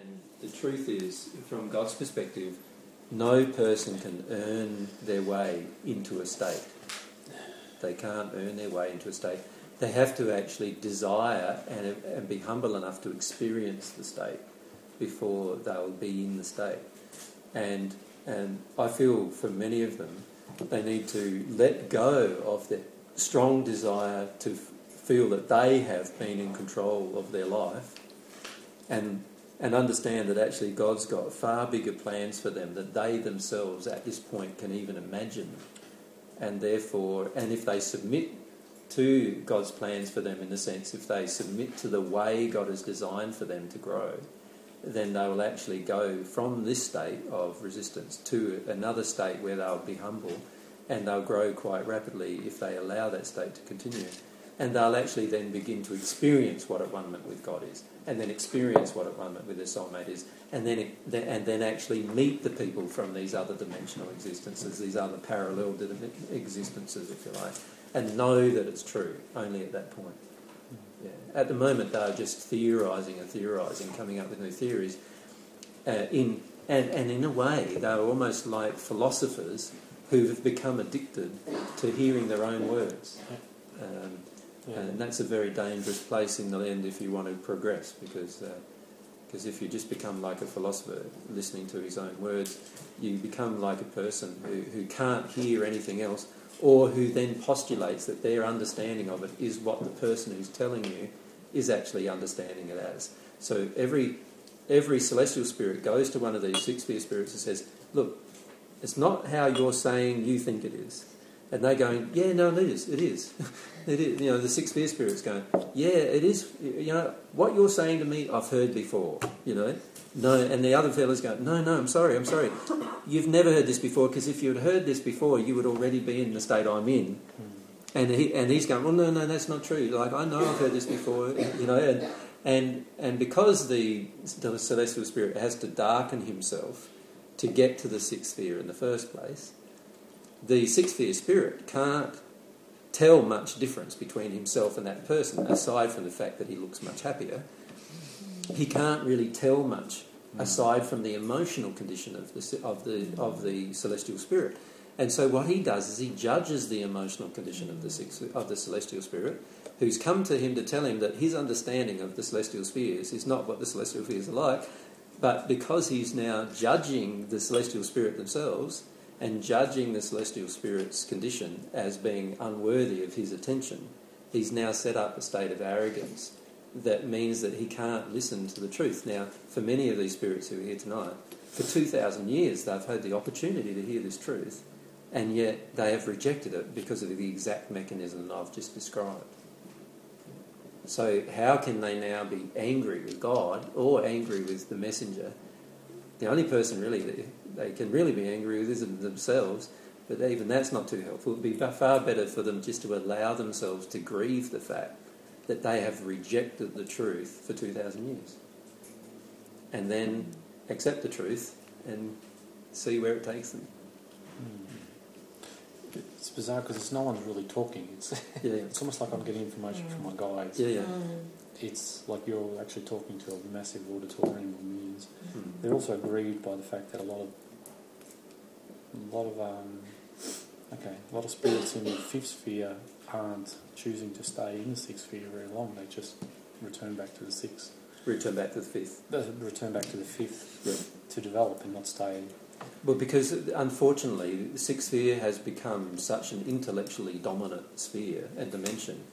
And the truth is, from God's perspective, no person can earn their way into a state. They can't earn their way into a state. They have to actually desire and, and be humble enough to experience the state before they'll be in the state. And, and I feel for many of them, they need to let go of the strong desire to feel that they have been in control of their life and and understand that actually God's got far bigger plans for them that they themselves at this point can even imagine. And therefore, and if they submit to God's plans for them, in the sense, if they submit to the way God has designed for them to grow, then they will actually go from this state of resistance to another state where they'll be humble and they'll grow quite rapidly if they allow that state to continue. And they'll actually then begin to experience what at one with God is and then experience what at one with their soulmate is, and then, and then actually meet the people from these other dimensional existences, these other parallel existences, if you like, and know that it's true only at that point. Yeah. At the moment, they're just theorising and theorising, coming up with new theories. Uh, in, and, and in a way, they're almost like philosophers who have become addicted to hearing their own words. Um, yeah. And that's a very dangerous place in the end if you want to progress because because uh, if you just become like a philosopher listening to his own words, you become like a person who, who can't hear anything else or who then postulates that their understanding of it is what the person who's telling you is actually understanding it as. So every every celestial spirit goes to one of these six sphere spirits and says, Look, it's not how you're saying you think it is. And they're going, Yeah, no, it is, it is. It is, you know, the six sphere spirits going, yeah, it is. You know, what you're saying to me, I've heard before. You know, no, and the other fellas going, no, no, I'm sorry, I'm sorry. You've never heard this before because if you'd heard this before, you would already be in the state I'm in. And he and he's going, well, no, no, that's not true. Like I know I've heard this before. You know, and and and because the, the celestial spirit has to darken himself to get to the sixth sphere in the first place, the sixth sphere spirit can't tell much difference between himself and that person, aside from the fact that he looks much happier. He can't really tell much mm. aside from the emotional condition of the, of the, of the celestial spirit. And so what he does is he judges the emotional condition of the, six, of the celestial spirit, who's come to him to tell him that his understanding of the celestial spheres is not what the celestial spheres are like, but because he's now judging the celestial spirit themselves, and judging the celestial spirit's condition as being unworthy of his attention, he's now set up a state of arrogance that means that he can't listen to the truth. Now, for many of these spirits who are here tonight, for 2,000 years they've had the opportunity to hear this truth, and yet they have rejected it because of the exact mechanism I've just described. So, how can they now be angry with God or angry with the messenger? The only person really they can really be angry with is themselves, but even that's not too helpful. It would be far better for them just to allow themselves to grieve the fact that they have rejected the truth for 2,000 years. And then accept the truth and see where it takes them. It's bizarre because it's no one's really talking. It's yeah. it's almost like I'm getting information from my guides. Yeah, yeah. Mm. It's like you're actually talking to a massive auditorium of millions. Mm. They're also grieved by the fact that a lot of a lot of um, okay, a lot of spirits in the fifth sphere aren't choosing to stay in the sixth sphere very long. They just return back to the sixth. Return back to the fifth. return back to the fifth to develop and not stay. Well, because unfortunately, the sixth sphere has become such an intellectually dominant sphere and dimension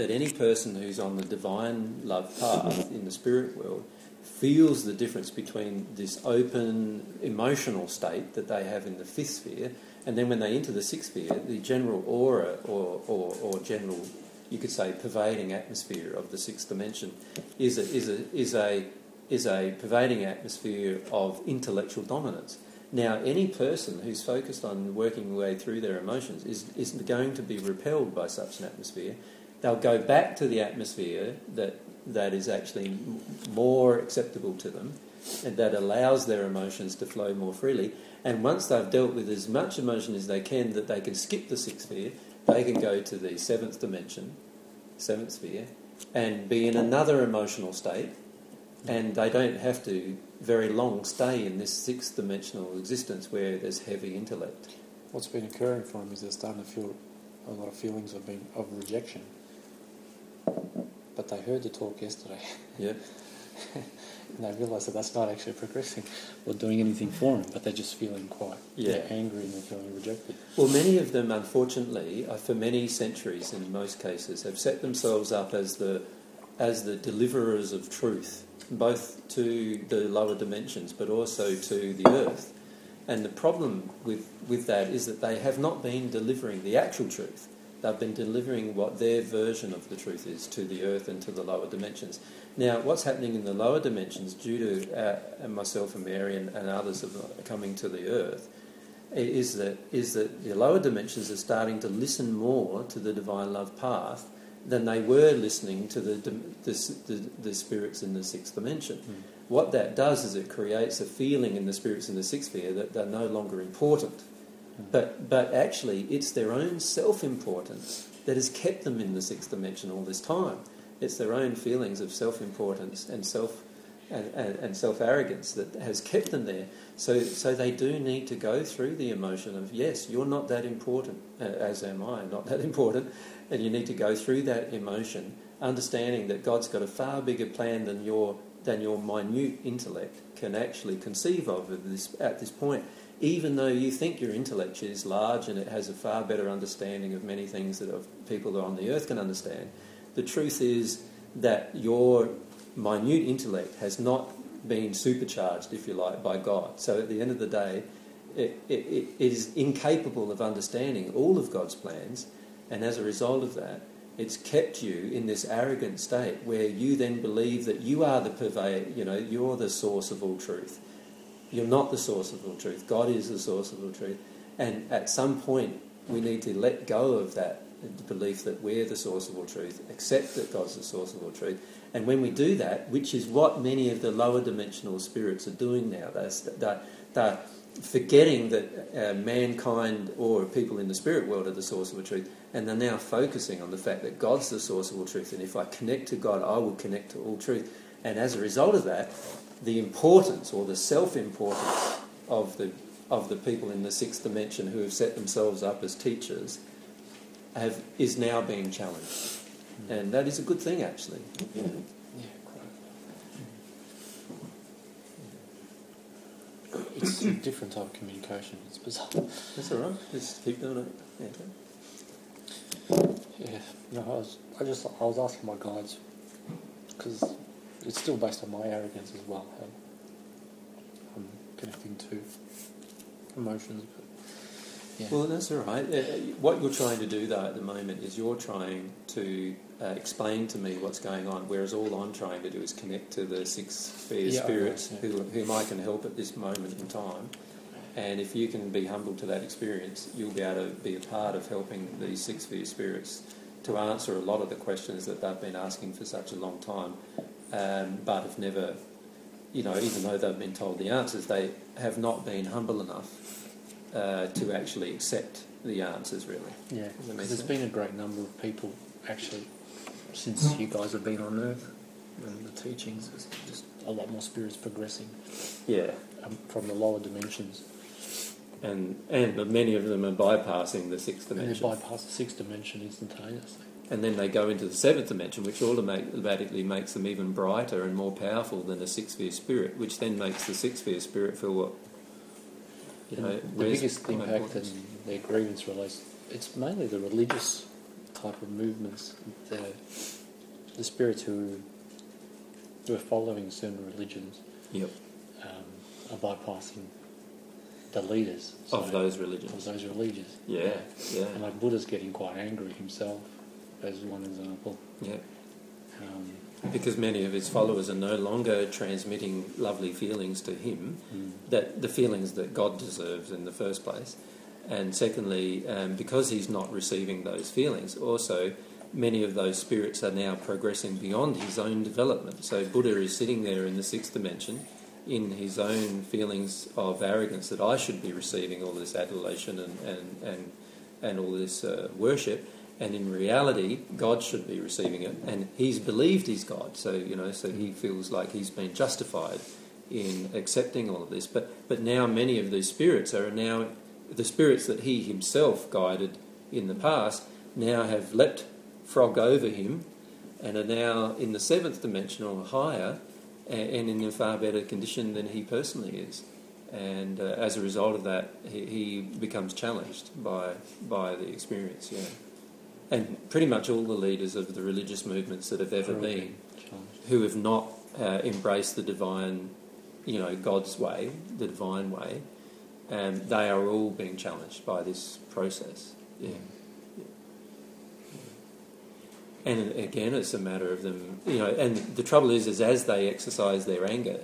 that any person who's on the divine love path in the spirit world feels the difference between this open emotional state that they have in the fifth sphere, and then when they enter the sixth sphere, the general aura or, or, or general, you could say, pervading atmosphere of the sixth dimension is a, is a, is a, is a pervading atmosphere of intellectual dominance. Now, any person who's focused on working their way through their emotions is, is going to be repelled by such an atmosphere. They'll go back to the atmosphere that that is actually more acceptable to them and that allows their emotions to flow more freely. And once they've dealt with as much emotion as they can, that they can skip the sixth sphere, they can go to the seventh dimension, seventh sphere, and be in another emotional state and they don't have to very long stay in this sixth dimensional existence where there's heavy intellect. What's been occurring for them is they're starting to feel a lot of feelings of being of rejection. But they heard the talk yesterday, Yeah. and they realised that that's not actually progressing or doing anything for them. But they're just feeling quite Yeah. they're angry and they're feeling rejected. Well, many of them, unfortunately, for many centuries in most cases, have set themselves up as the as the deliverers of truth, both to the lower dimensions, but also to the earth. And the problem with, with that is that they have not been delivering the actual truth. They've been delivering what their version of the truth is to the earth and to the lower dimensions. Now, what's happening in the lower dimensions, due to uh, myself and Mary and, and others of coming to the earth, is that is that the lower dimensions are starting to listen more to the divine love path than they were listening to the the, the, the spirits in the sixth dimension. Mm. What that does is it creates a feeling in the spirits in the sixth sphere that they're no longer important. But but actually, it's their own self-importance that has kept them in the sixth dimension all this time. It's their own feelings of self-importance and self and, and, and self-arrogance that has kept them there. So so they do need to go through the emotion of yes, you're not that important, uh, as am I, not that important, and you need to go through that emotion, understanding that God's got a far bigger plan than your than your minute intellect can actually conceive of at this at this point. Even though you think your intellect is large and it has a far better understanding of many things that people on the earth can understand, the truth is that your minute intellect has not been supercharged, if you like, by God. So at the end of the day, it, it, it is incapable of understanding all of God's plans, and as a result of that, it's kept you in this arrogant state where you then believe that you are the purveyor, you know, you're the source of all truth. You're not the source of all truth. God is the source of all truth. And at some point, we need to let go of that belief that we're the source of all truth, accept that God's the source of all truth. And when we do that, which is what many of the lower dimensional spirits are doing now, they're, they're, forgetting that uh, mankind or people in the spirit world are the source of all truth, and they're now focusing on the fact that God's the source of all truth, and if I connect to God, I will connect to all truth. And as a result of that, the importance or the self-importance of the of the people in the sixth dimension who have set themselves up as teachers have is now being challenged, mm-hmm. and that is a good thing actually. Yeah, quite. It's a different type of communication. It's bizarre. That's all right. Just keep doing it. Yeah. Yeah, no, I was, I just, I was asking my guides because it's still based on my arrogance as well. How I'm connecting to emotions, but yeah, Well, that's all right. Uh, What you're trying to do, though, at the moment is you're trying to uh, explain to me what's going on, whereas all I'm trying to do is connect to the six sphere Yeah, spirits okay, yeah. who, whom I can help at this moment in time. And if you can be humble to that experience, you'll be able to be a part of helping these six sphere spirits to answer a lot of the questions that they've been asking for such a long time, um, but have never, you know, even though they've been told the answers, they have not been humble enough uh, to actually accept the answers, really. yeah. Does that make 'cause been a great number of people actually since you guys have been on Earth and the teachings. There's just a lot more spirits progressing Yeah. um, from the lower dimensions. And, and but many of them are bypassing the sixth And they dimension. bypass the sixth dimension instantaneously. And then they go into the seventh dimension, which automatically makes them even brighter and more powerful than a sixth sphere spirit, which then makes the sixth sphere spirit feel what? You know, the biggest impact in their grievance relates, it's mainly the religious type of movements, the, the spirits who, who are following certain religions Yep. um, are bypassing the leaders Of those religions. of those religions. Yeah, yeah, And like Buddha's getting quite angry himself, as one example. yeah. Um, Because many of his followers are no longer transmitting lovely feelings to him, mm, that the feelings that God deserves in the first place. And secondly, um, because he's not receiving those feelings, also many of those spirits are now progressing beyond his own development. So Buddha is sitting there in the sixth dimension in his own feelings of arrogance that I should be receiving all this adulation and, and, and, and all this uh, worship. and in reality, God should be receiving it, and he's believed he's God. So you know, so he feels like he's been justified in accepting all of this. But but now many of these spirits are now the spirits that he himself guided in the past now have leapt frog over him and are now in the seventh dimension or higher and in a far better condition than he personally is. And uh, as a result of that, he, he, becomes challenged by, by the experience, yeah. And pretty much all the leaders of the religious movements that have ever been, who have not uh, embraced the divine, you know, God's way, the divine way, um, they are all being challenged by this process. Yeah. And again, it's a matter of them, you know. And the trouble is, is as they exercise their anger,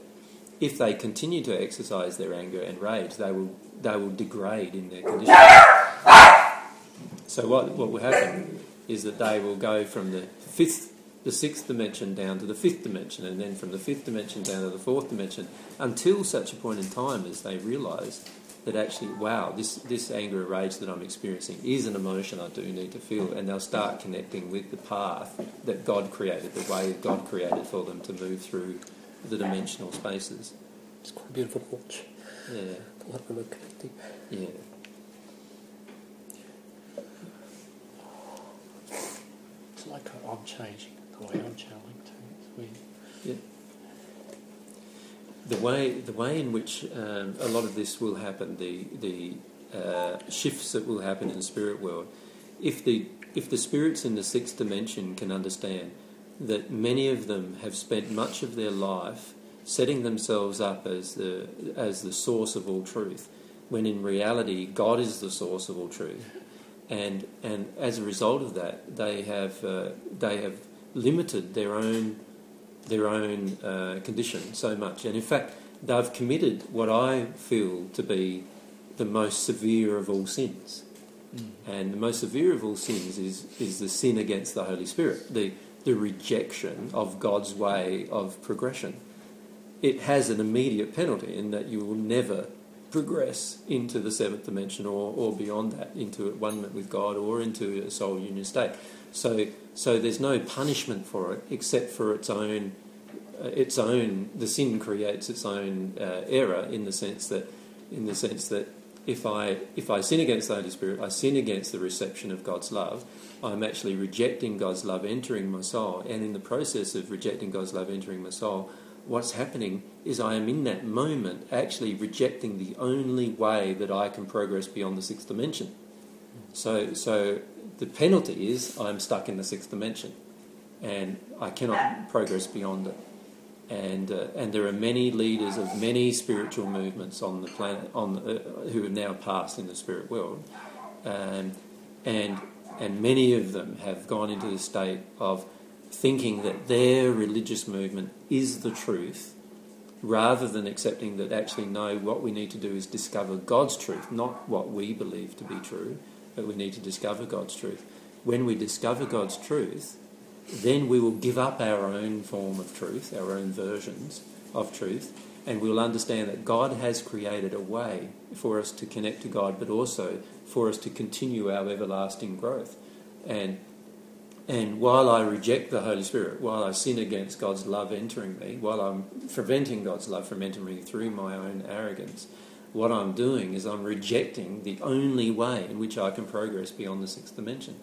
if they continue to exercise their anger and rage, they will they will degrade in their condition. So what what will happen is that they will go from the fifth, the sixth dimension down to the fifth dimension, and then from the fifth dimension down to the fourth dimension, until such a point in time as they realise that actually, wow, this, this anger or rage that I'm experiencing is an emotion I do need to feel, and they'll start connecting with the path that God created, the way God created for them to move through the dimensional spaces. It's quite beautiful to watch. Yeah. A lot of them are connecting. Yeah. It's like I'm changing the way I'm channeling too. It's weird. Yeah the way the way in which um, a lot of this will happen, the the uh, shifts that will happen in the spirit world, if the if the spirits in the sixth dimension can understand that many of them have spent much of their life setting themselves up as the as the source of all truth, when in reality God is the source of all truth, and and as a result of that, they have uh, they have limited their own their own uh, condition so much. And in fact, they've committed what I feel to be the most severe of all sins. Mm. And the most severe of all sins is, is the sin against the Holy Spirit, the, the rejection of God's way of progression. It has an immediate penalty in that you will never progress into the seventh dimension or, or beyond that, into one with God or into a soul union state. So, so there's no punishment for it except for its own, uh, its own. The sin creates its own uh, error in the sense that, in the sense that if I if I sin against the Holy Spirit, I sin against the reception of God's love. I'm actually rejecting God's love entering my soul, and in the process of rejecting God's love entering my soul, what's happening is I am in that moment actually rejecting the only way that I can progress beyond the sixth dimension. So, so the penalty is I'm stuck in the sixth dimension and I cannot progress beyond it. And, uh, and there are many leaders of many spiritual movements on the planet on uh, who have now passed in the spirit world. Um, and, and many of them have gone into the state of thinking that their religious movement is the truth rather than accepting that actually, no, what we need to do is discover God's truth, not what we believe to be true but we need to discover God's truth. When we discover God's truth, then we will give up our own form of truth, our own versions of truth, and we'll understand that God has created a way for us to connect to God, but also for us to continue our everlasting growth. And and while I reject the Holy Spirit, while I sin against God's love entering me, while I'm preventing God's love from entering me through my own arrogance, what I'm doing is I'm rejecting the only way in which I can progress beyond the sixth dimension.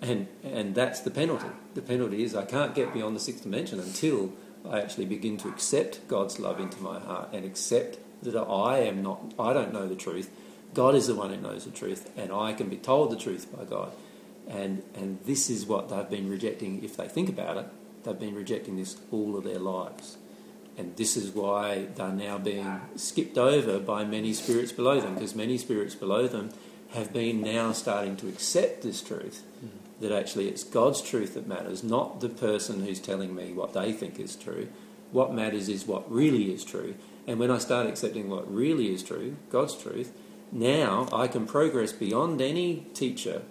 And, and that's the penalty. The penalty is I can't get beyond the sixth dimension until I actually begin to accept God's love into my heart and accept that I am not, I don't know the truth. God is the one who knows the truth, and I can be told the truth by God. And, and this is what they've been rejecting, if they think about it, they've been rejecting this all of their lives. And this is why they're now being skipped over by many spirits below them, because many spirits below them have been now starting to accept this truth mm. that actually it's God's truth that matters, not the person who's telling me what they think is true. What matters is what really is true. And when I start accepting what really is true, God's truth, now I can progress beyond any teacher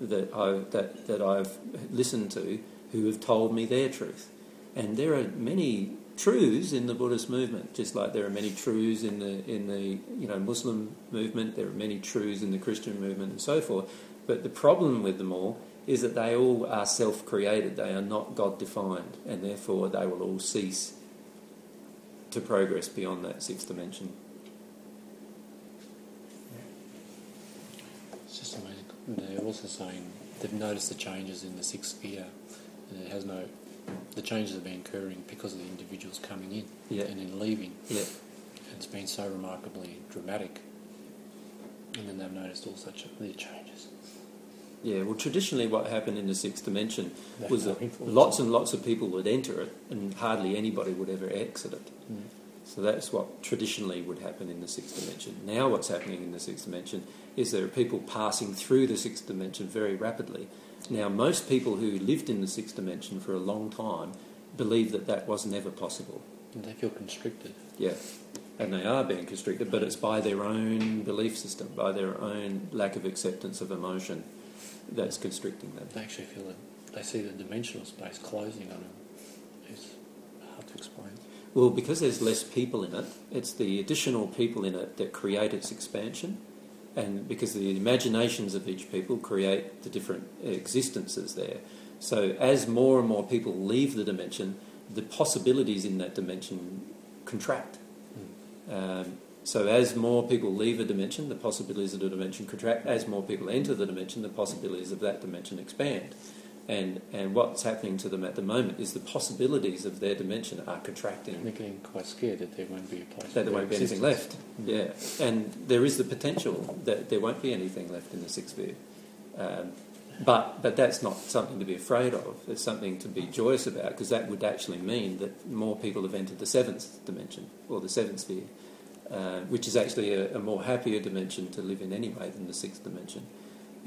that, I, that, that I've listened to who have told me their truth. And there are many truths in the Buddhist movement, just like there are many truths in the in the you know Muslim movement, there are many truths in the Christian movement, and so forth. But the problem with them all is that they all are self-created. They are not God-defined, and therefore they will all cease to progress beyond that sixth dimension. It's just amazing. They're also saying they've noticed the changes in the sixth sphere, and it has no. The changes have been occurring because of the individuals coming in Yeah. and then leaving. Yeah. And it's been so remarkably dramatic. And then they've noticed all such the changes. Yeah, well, traditionally, what happened in the sixth dimension was that lots and lots of people would enter it, and hardly anybody would ever exit it. Mm. So that's what traditionally would happen in the sixth dimension. Now, what's happening in the sixth dimension is there are people passing through the sixth dimension very rapidly. Now, most people who lived in the sixth dimension for a long time believe that that was never possible. And they feel constricted. Yeah, and they are being constricted, but it's by their own belief system, by their own lack of acceptance of emotion that's constricting them. They actually feel that they see the dimensional space closing on them. It's hard to explain. Well, because there's less people in it, it's the additional people in it that create its expansion. And because the imaginations of each people create the different existences there. So, as more and more people leave the dimension, the possibilities in that dimension contract. Um, so, as more people leave a dimension, the possibilities of the dimension contract. As more people enter the dimension, the possibilities of that dimension expand. And, and what's happening to them at the moment is the possibilities of their dimension are contracting They're getting quite scared that there won't be a place. that there won't be anything left. Yeah, and there is the potential that there won't be anything left in the sixth sphere. Um, but but that's not something to be afraid of. It's something to be joyous about because that would actually mean that more people have entered the seventh dimension or the seventh sphere, uh, which is actually a, a more happier dimension to live in anyway than the sixth dimension,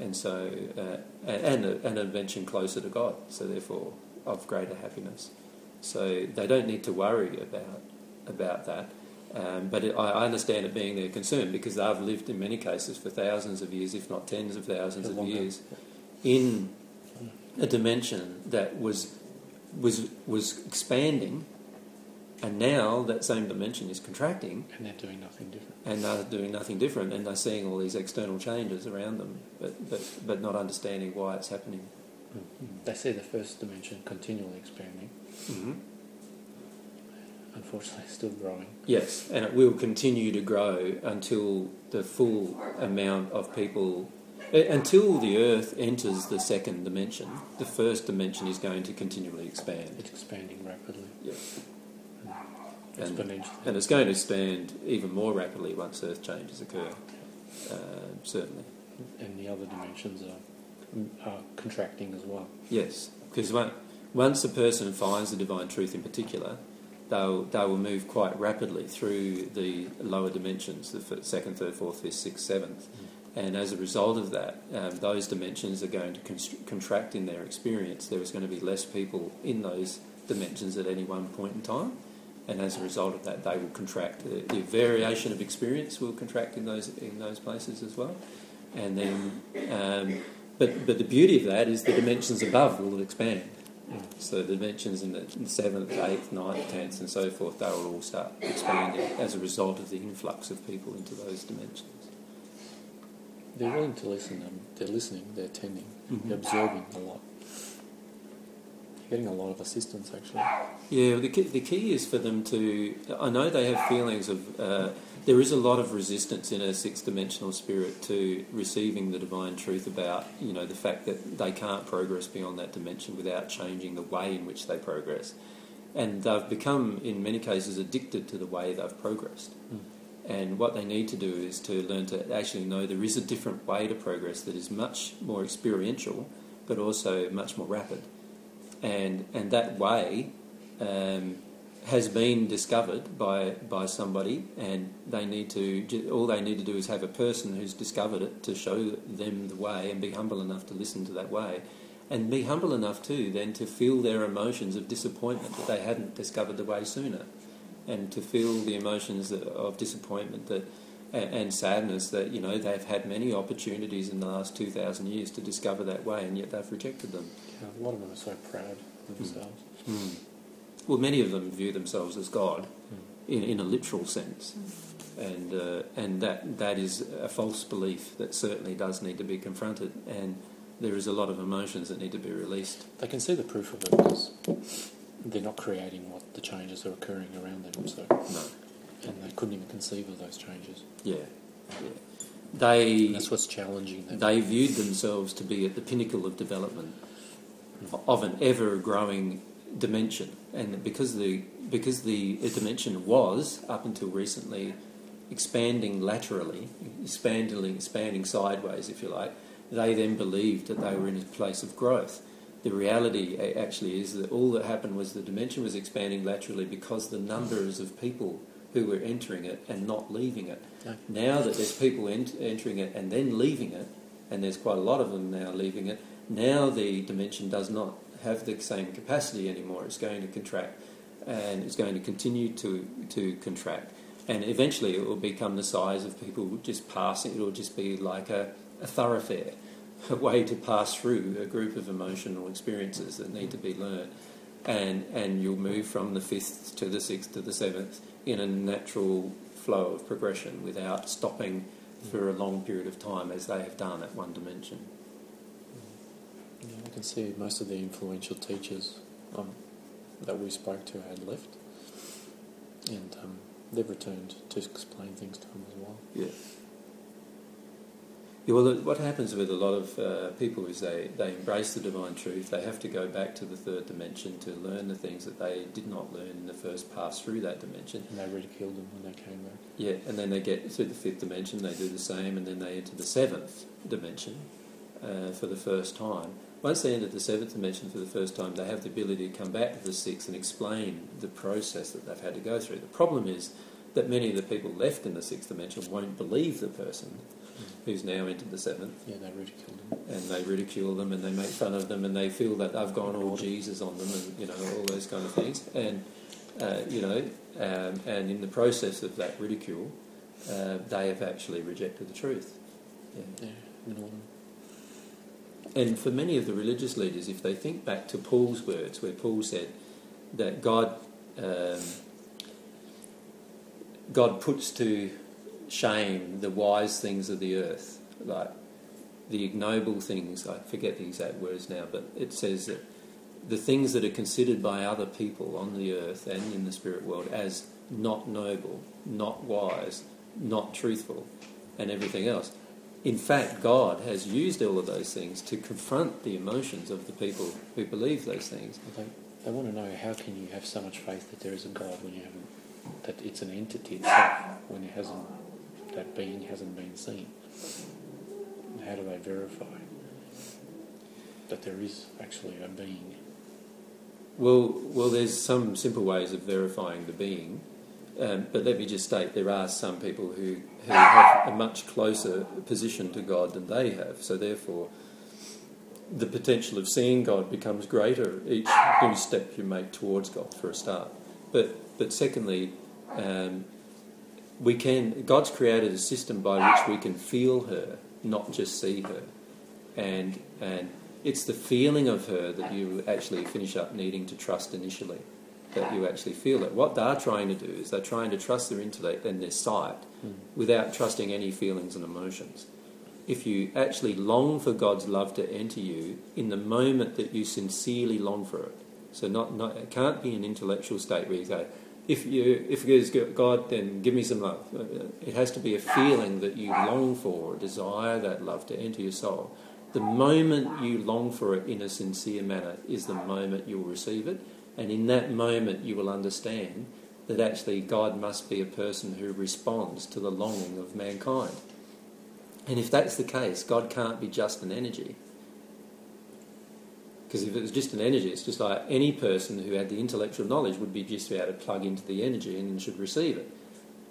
and so uh, and a, and a closer to God. So therefore of greater happiness. So they don't need to worry about about that. Um, but it, I I understand it being their concern because they've lived in many cases for thousands of years, if not tens of thousands of years, in a dimension that was was was expanding, and now that same dimension is contracting, And they're doing nothing different. and they're doing nothing different, and they're seeing all these external changes around them, but but, but not understanding why it's happening. They see the first dimension continually expanding. Mm-hmm. Unfortunately, still growing. Yes, and it will continue to grow until the full amount of people, until the Earth enters the second dimension. The first dimension is going to continually expand. It's expanding rapidly. Yeah. And-. And it's going to expand even more rapidly once Earth changes occur, uh, certainly. and the other dimensions are, are contracting as well. Yes, because once a person finds the divine truth in particular, they'll, they will move quite rapidly through the lower dimensions, the second, third, fourth, fifth, sixth, seventh. And as a result of that, um, those dimensions are going to constr- contract in their experience. There is going to be less people in those dimensions at any one point in time. And as a result of that, they will contract. The, the variation of experience will contract in those in those places as well. And then, um, but but the beauty of that is the dimensions above will expand. So the dimensions in the seventh, eighth, ninth, tenth, and so forth, they will all start expanding as a result of the influx of people into those dimensions. They're willing to listen. Um, they're listening. They're attending. Mhm. They're observing a lot. Getting a lot of assistance actually. Yeah, the key, the key is for them to. I know they have feelings of. Uh, there is a lot of resistance in a six-dimensional spirit to receiving the divine truth about, you know, the fact that they can't progress beyond that dimension without changing the way in which they progress. And they've become, in many cases, addicted to the way they've progressed. And what they need to do is to learn to actually know there is a different way to progress that is much more experiential, but also much more rapid. And and that way um, has been discovered by by somebody, and they need to all they need to do is have a person who's discovered it to show them the way, and be humble enough to listen to that way. And be humble enough too, then to feel their emotions of disappointment that they hadn't discovered the way sooner and to feel the emotions of disappointment that and, sadness that you know they've had many opportunities in the last two thousand years to discover that way, and yet they've rejected them. Yeah, a lot of them are so proud of themselves. Well, many of them view themselves as God Hmm. in, in a literal sense, and uh, and that that is a false belief that certainly does need to be confronted. And there is a lot of emotions that need to be released. They can see the proof of it because they're not creating what the changes are occurring around them. So, No. and they couldn't even conceive of those changes. Yeah. yeah. They And that's what's challenging them. they viewed themselves to be at the pinnacle of development of an ever growing dimension. And because the because the dimension was up until recently expanding laterally expanding expanding sideways if you like they then believed that they were in a place of growth. The reality actually is that all that happened was the dimension was expanding laterally because the numbers of people who were entering it and not leaving it. No. now that there's people ent- entering it and then leaving it, and there's quite a lot of them now leaving it, now the dimension does not have the same capacity anymore. It's going to contract, and it's going to continue to, to contract. And eventually it will become the size of people just passing. It will just be like a, a thoroughfare, a way to pass through a group of emotional experiences that need to be learned. And, and you'll move from the fifth to the sixth to the seventh in a natural flow of progression without stopping for a long period of time as they have done at one dimension. Yeah, I can see most of the influential teachers um, that we spoke to had left, and um, they've returned to explain things to them as well. Yeah. Yeah, well, what happens with a lot of uh, people is they, they embrace the divine truth. They have to go back to the third dimension to learn the things that they did not learn in the first pass through that dimension. And they ridiculed them when they came back. Yeah, and then they get through the fifth dimension, they do the same, and then they enter the seventh dimension uh, for the first time. Once they enter the seventh dimension for the first time, they have the ability to come back to the sixth and explain the process that they've had to go through. The problem is that many of the people left in the sixth dimension won't believe the person who's now entered the seventh, Yeah, they ridiculed them. and they ridicule them and they make fun of them and they feel that they've gone all Jesus on them and you know all those kind of things. And uh, you know, um, and in the process of that ridicule, uh, they have actually rejected the truth. Yeah. Yeah. And for many of the religious leaders, if they think back to Paul's words, where Paul said that God, um, God puts to shame the wise things of the earth, like the ignoble things. I forget the exact words now, but it says that the things that are considered by other people on the earth and in the spirit world as not noble, not wise, not truthful, and everything else. In fact, God has used all of those things to confront the emotions of the people who believe those things. But They, they want to know how can you have so much faith that there is a God when you haven't, that it's an entity itself when it hasn't, that being hasn't been seen. How do they verify that there is actually a being? Well, well, there's some simple ways of verifying the being, um, but let me just state there are some people who, who have a much closer position to God than they have. So therefore, the potential of seeing God becomes greater each new step you make towards God for a start. But but secondly, um, we can God's created a system by which we can feel her, not just see her, and and it's the feeling of her that you actually finish up needing to trust initially. That you actually feel it. What they're trying to do is they're trying to trust their intellect and their sight without trusting any feelings and emotions. If you actually long for God's love to enter you in the moment that you sincerely long for it, so not, not it can't be an intellectual state where you go, if you if is God, then give me some love. Uh, it has to be a feeling that you long for, desire that love to enter your soul. The moment you long for it in a sincere manner is the moment you'll receive it, and in that moment you will understand that actually God must be a person who responds to the longing of mankind. And if that's the case, God can't be just an energy. Because if it was just an energy, it's just like any person who had the intellectual knowledge would be just able to plug into the energy and should receive it.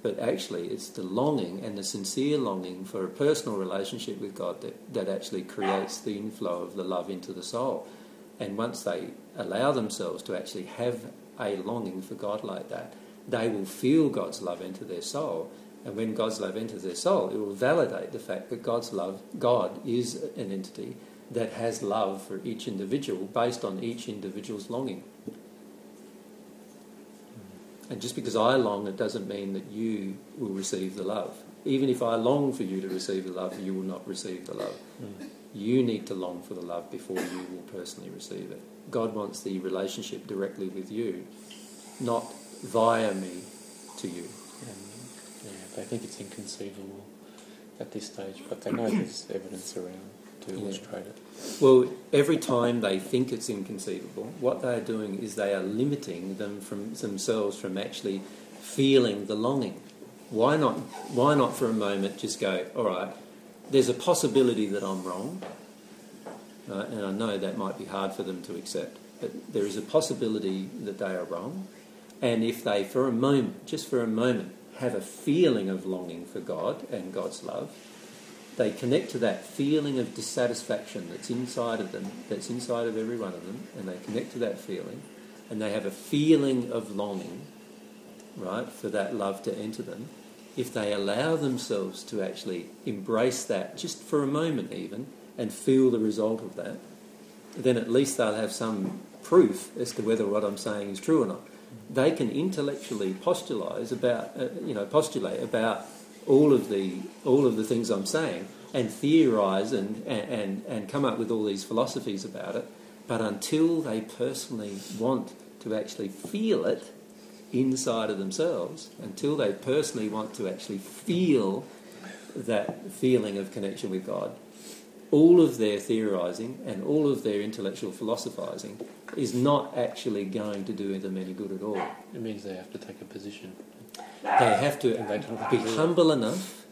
But actually, it's the longing and the sincere longing for a personal relationship with God that, that actually creates the inflow of the love into the soul. And once they allow themselves to actually have a longing for God like that, they will feel God's love enter their soul. And when God's love enters their soul, it will validate the fact that God's love, God is an entity that has love for each individual based on each individual's longing. And just because I long, it doesn't mean that you will receive the love. even if I long for you to receive the love, you will not receive the love. Mm. You need to long for the love before you will personally receive it. God wants the relationship directly with you, not via me to you. And, yeah, they think it's inconceivable at this stage, but they know there's evidence around to Yeah. illustrate it. Well, every time they think it's inconceivable, what they are doing is they are limiting them from themselves from actually feeling the longing. Why not? Why not for a moment just go? All right, there's a possibility that I'm wrong, right? and I know that might be hard for them to accept, but there is a possibility that they are wrong. And if they, for a moment, just for a moment, have a feeling of longing for God and God's love, they connect to that feeling of dissatisfaction that's inside of them, that's inside of every one of them, and they connect to that feeling, and they have a feeling of longing, right, for that love to enter them. If they allow themselves to actually embrace that just for a moment, even, and feel the result of that, then at least they'll have some proof as to whether what I'm saying is true or not. They can intellectually postulate about, uh, you know, postulate about all of the all of the things I'm saying and theorise and, and, and, and come up with all these philosophies about it, but until they personally want to actually feel it inside of themselves, until they personally want to actually feel that feeling of connection with God, all of their theorising and all of their intellectual philosophising is not actually going to do them any good at all. It means they have to take a position, They have to they be humble enough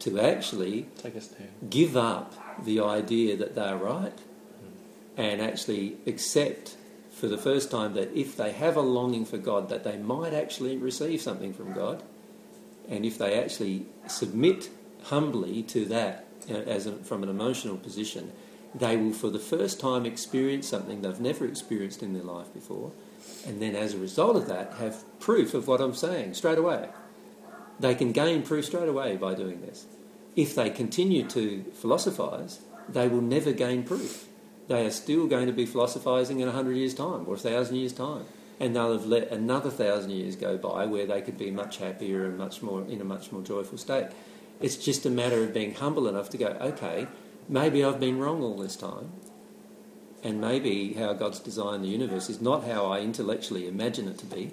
to actually take a stand. give up the idea that they're right and actually accept for the first time that if they have a longing for God, that they might actually receive something from God. And if they actually submit humbly to that uh, as a, from an emotional position, they will for the first time experience something they've never experienced in their life before. And then as a result of that, have proof of what I'm saying straight away. They can gain proof straight away by doing this. If they continue to philosophise, they will never gain proof. They are still going to be philosophising in a hundred years' time or a thousand years' time. And they'll have let another thousand years go by where they could be much happier and much more in a much more joyful state. It's just a matter of being humble enough to go, okay, maybe I've been wrong all this time. And maybe how God's designed the universe is not how I intellectually imagine it to be,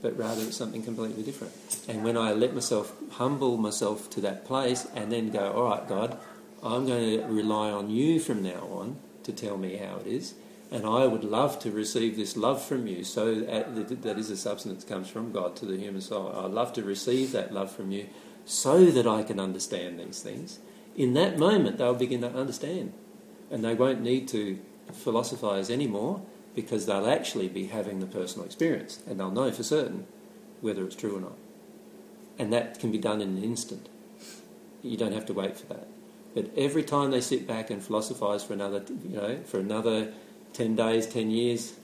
but rather it's something completely different. And when I let myself humble myself to that place and then go, all right, God, I'm going to rely on you from now on to tell me how it is. And I would love to receive this love from you, so that, that is a substance comes from God to the human soul. I'd love to receive that love from you so that I can understand these things. In that moment, they'll begin to understand. And they won't need to philosophise anymore because they'll actually be having the personal experience and they'll know for certain whether it's true or not. And that can be done in an instant. You don't have to wait for that. But every time they sit back and philosophise for another, you know, for another 10 days, 10 years,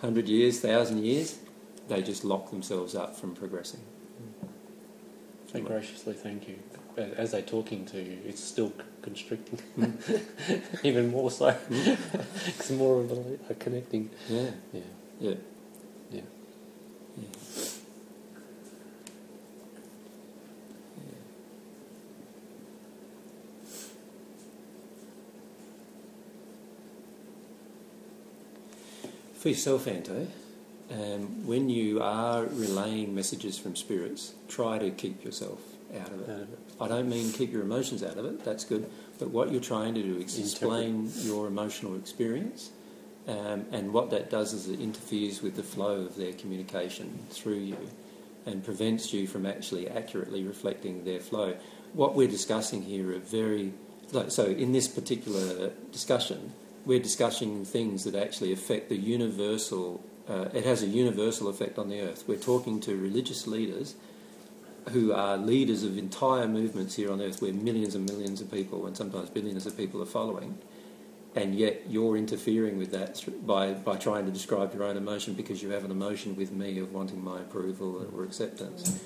100 years, 1,000 years, they just lock themselves up from progressing. They graciously thank you. As they're talking to you, it's still constricting. Mm. Even more so. Mm. Because more of them are connecting. Yeah. yeah. Yeah. Yeah. For yourself, Anto, um, when you are relaying messages from spirits, try to keep yourself out of it. Out of it. I don't mean keep your emotions out of it, that's good, but what you're trying to do is explain your emotional experience, um, and what that does is it interferes with the flow of their communication through you and prevents you from actually accurately reflecting their flow. What we're discussing here are very, like, so in this particular discussion, we're discussing things that actually affect the universal, uh, it has a universal effect on the earth. We're talking to religious leaders who are leaders of entire movements here on earth where millions and millions of people and sometimes billions of people are following. And yet you're interfering with that by, by trying to describe your own emotion because you have an emotion with me of wanting my approval or acceptance.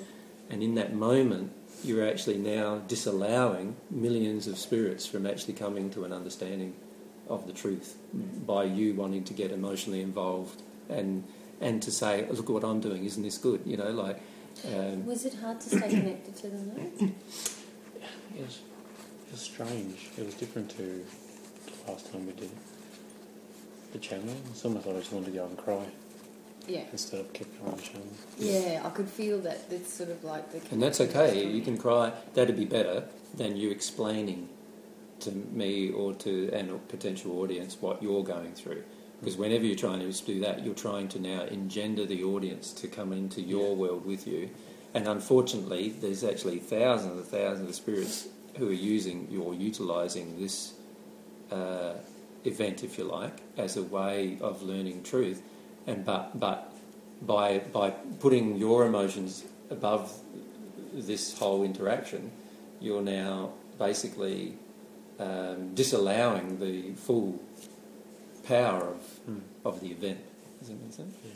And in that moment, you're actually now disallowing millions of spirits from actually coming to an understanding of the truth by you wanting to get emotionally involved and and to say, look at what I'm doing, isn't this good? You know, like um, Was it hard to stay connected to them though? it was, it was strange. It was different to the last time we did the channel. It's almost like I just wanted to go and cry Yeah. instead of keep on the channel. Yeah, I could feel that. It's sort of like the. And that's okay. You can cry. That'd be better than you explaining to me or to an potential audience what you're going through. Because whenever you're trying to do that, you're trying to now engender the audience to come into your Yeah. world with you. And unfortunately, there's actually thousands and thousands of spirits who are using or utilising this uh, event, if you like, as a way of learning truth. And but but by by putting your emotions above this whole interaction, you're now basically um, disallowing the full power of, Mm. of the event. Does that make sense? Yeah,